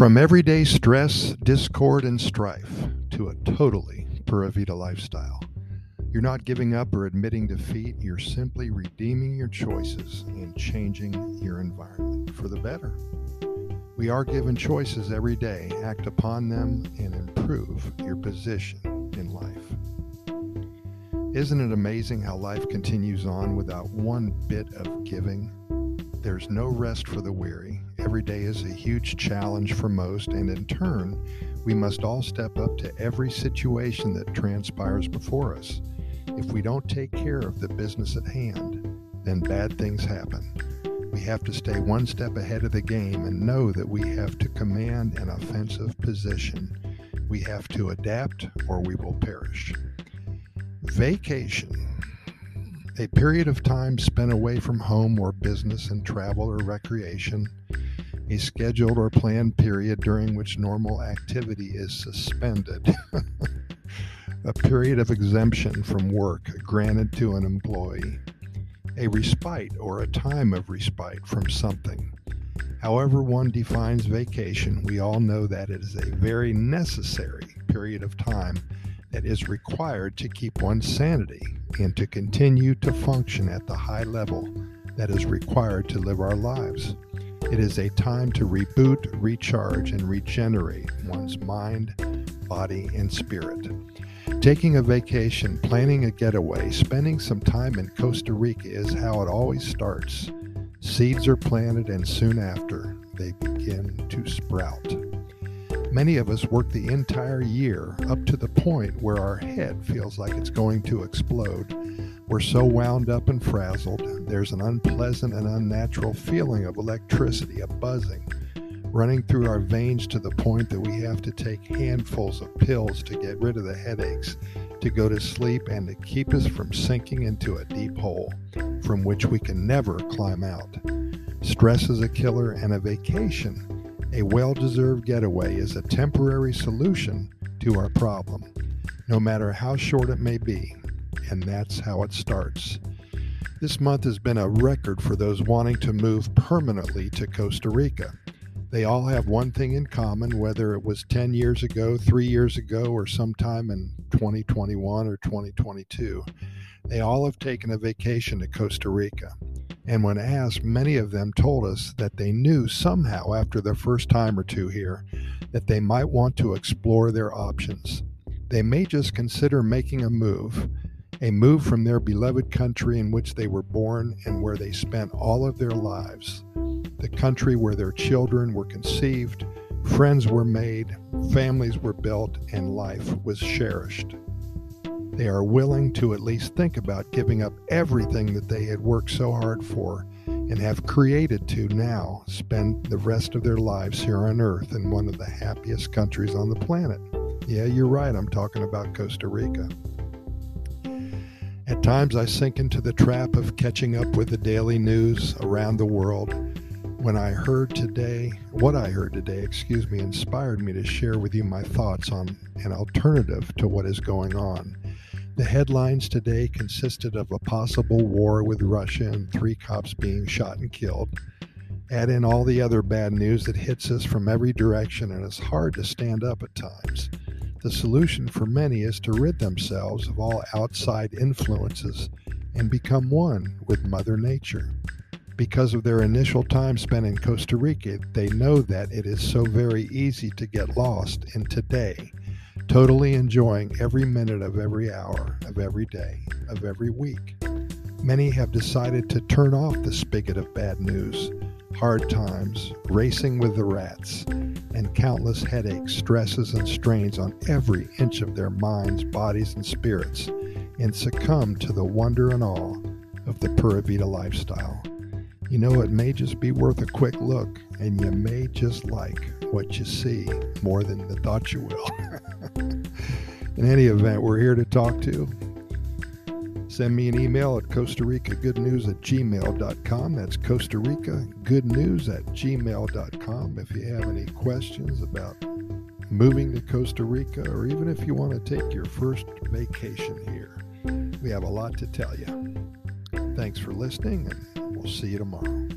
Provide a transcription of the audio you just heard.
From everyday stress, discord, and strife to a totally Pura Vida lifestyle. You're not giving up or admitting defeat, you're simply redeeming your choices and changing your environment for the better. We are given choices every day. Act upon them and improve your position in life. Isn't it amazing how life continues on without one bit of giving? There's no rest for the weary. Every day is a huge challenge for most, and in turn, we must all step up to every situation that transpires before us. If we don't take care of the business at hand, then bad things happen. We have to stay one step ahead of the game and know that we have to command an offensive position. We have to adapt or we will perish. Vacation. A period of time spent away from home or business and travel or recreation. A scheduled or planned period during which normal activity is suspended. a period of exemption from work granted to an employee a respite or a time of respite from something. However, one defines vacation, we all know that it is a very necessary period of time that is required to keep one's sanity and to continue to function at the high level that is required to live our lives. It is a time to reboot, recharge, and regenerate one's mind, body, and spirit. Taking a vacation, planning a getaway, spending some time in Costa Rica is how it always starts. Seeds are planted, and soon after, they begin to sprout. Many of us work the entire year up to the point where our head feels like it's going to explode. We're so wound up and frazzled, there's an unpleasant and unnatural feeling of electricity, a buzzing, running through our veins to the point that we have to take handfuls of pills to get rid of the headaches, to go to sleep, and to keep us from sinking into a deep hole from which we can never climb out. Stress is a killer, and a vacation, a well deserved getaway, is a temporary solution to our problem, no matter how short it may be. And that's how it starts. This month has been a record for those wanting to move permanently to Costa Rica. They all have one thing in common, whether it was 10 years ago, three years ago, or sometime in 2021 or 2022. They all have taken a vacation to Costa Rica. And when asked, many of them told us that they knew somehow after their first time or two here that they might want to explore their options. They may just consider making a move, a move from their beloved country in which they were born and where they spent all of their lives the country where their children were conceived, friends were made, families were built, and life was cherished. They are willing to at least think about giving up everything that they had worked so hard for and have created to now spend the rest of their lives here on earth in one of the happiest countries on the planet. Yeah, you're right, I'm talking about Costa Rica. At times, I sink into the trap of catching up with the daily news around the world when I heard today, what I heard today, excuse me, inspired me to share with you my thoughts on an alternative to what is going on. The headlines today consisted of a possible war with Russia and three cops being shot and killed. Add in all the other bad news that hits us from every direction, and it's hard to stand up at times. The solution for many is to rid themselves of all outside influences and become one with Mother Nature because of their initial time spent in Costa Rica, they know that it is so very easy to get lost in today, totally enjoying every minute of every hour of every day of every week. Many have decided to turn off the spigot of bad news, hard times, racing with the rats, and countless headaches, stresses, and strains on every inch of their minds, bodies, and spirits, and succumb to the wonder and awe of the Pura Vida lifestyle. You know, it may just be worth a quick look, and you may just like what you see more than the thought you will. In any event, we're here to talk to. Send me an email at Costa Rica Good News at gmail.com. That's Costa Rica Good News at gmail.com. If you have any questions about moving to Costa Rica, or even if you want to take your first vacation here, we have a lot to tell you. Thanks for listening, and We'll see you tomorrow.